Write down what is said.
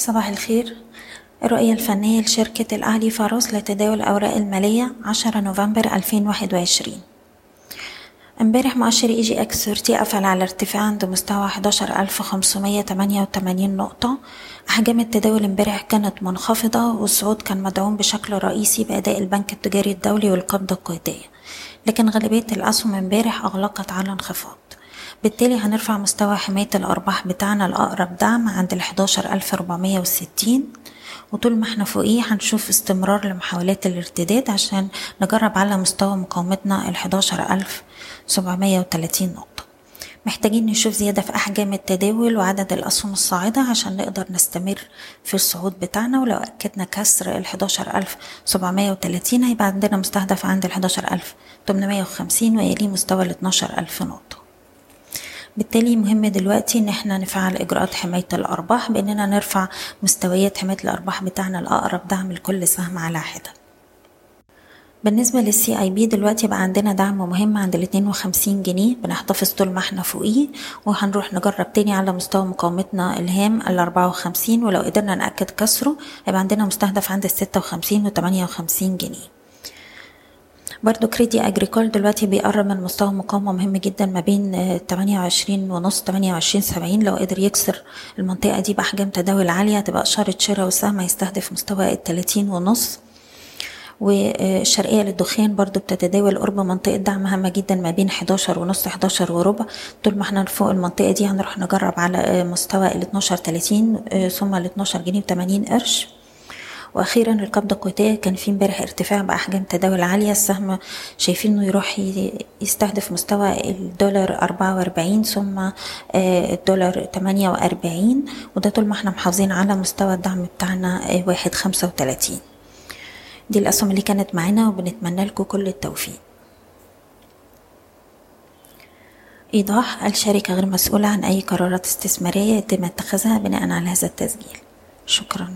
صباح الخير. الرؤية الفنية لشركة الأهلي فاروس لتداول الأوراق المالية 10 نوفمبر 2021 امبارح مؤشر EGX 30 قفل على ارتفاع عند مستوى 11588 نقطة. أحجام التداول امبارح كانت منخفضة والصعود كان مدعوم بشكل رئيسي بأداء البنك التجاري الدولي والقبضة الكويتية لكن غالبية الأسهم امبارح أغلقت على انخفاض. بالتالي هنرفع مستوى حماية الأرباح بتاعنا الأقرب دعم عند أربعمية وستين. وطول ما إحنا فوقيه هنشوف استمرار لمحاولات الارتداد عشان نجرب على مستوى مقاومتنا سبعمية وتلاتين نقطة. محتاجين نشوف زيادة في أحجام التداول وعدد الأسهم الصاعدة عشان نقدر نستمر في الصعود بتاعنا ولو أكدنا كسر سبعمية وتلاتين هيبقى عندنا مستهدف عند تمنمية وخمسين ويليه مستوى الاتناشر ألف نقطة. بالتالي مهم دلوقتي إن إحنا نفعل إجراءات حماية الأرباح بإننا نرفع مستويات حماية الأرباح بتاعنا الاقرب دعم لكل سهم على حدة. بالنسبة للسي اي بي دلوقتي بقى عندنا دعم مهم عند ال 52 جنيه بنحتفظ طول ما إحنا فوقيه وهنروح نجرب تاني على مستوى مقاومتنا الهام ال 54 ولو قدرنا نأكد كسره هيبقى عندنا مستهدف عند ال 56 و 58 جنيه. برضو كريدي اجريكول دلوقتي بيقرب من مستوى مقاومة مهم جدا ما بين تمانية وعشرين ونص تمانية وعشرين سبعين. لو قدر يكسر المنطقة دي بأحجام تداول عالية هتبقى إشارة شراء والسهم هيستهدف مستوى التلاتين ونص. والشرقية للدخان برضو بتتداول قرب منطقة دعم هامة جدا ما بين 11 ونص 11 وربع. طول ما إحنا فوق المنطقة دي هنروح نجرب على مستوى ال 12 30 ثم ال 12 جنيه و80 قرش. وأخيرا القبضة الكويتيه كان في امبارح ارتفاع بأحجام تداول عالية السهم شايفين إنه يروح يستهدف مستوى الدولار 44 ثم الدولار 48 وده طول ما إحنا محافظين على مستوى الدعم بتاعنا واحد خمسة وتلاتين. دي الأسهم اللي كانت معانا وبنتمنى لكم كل التوفيق. إيضاح الشركة غير مسؤولة عن أي قرارات استثمارية يتم اتخاذها بناء على هذا التسجيل. شكراً.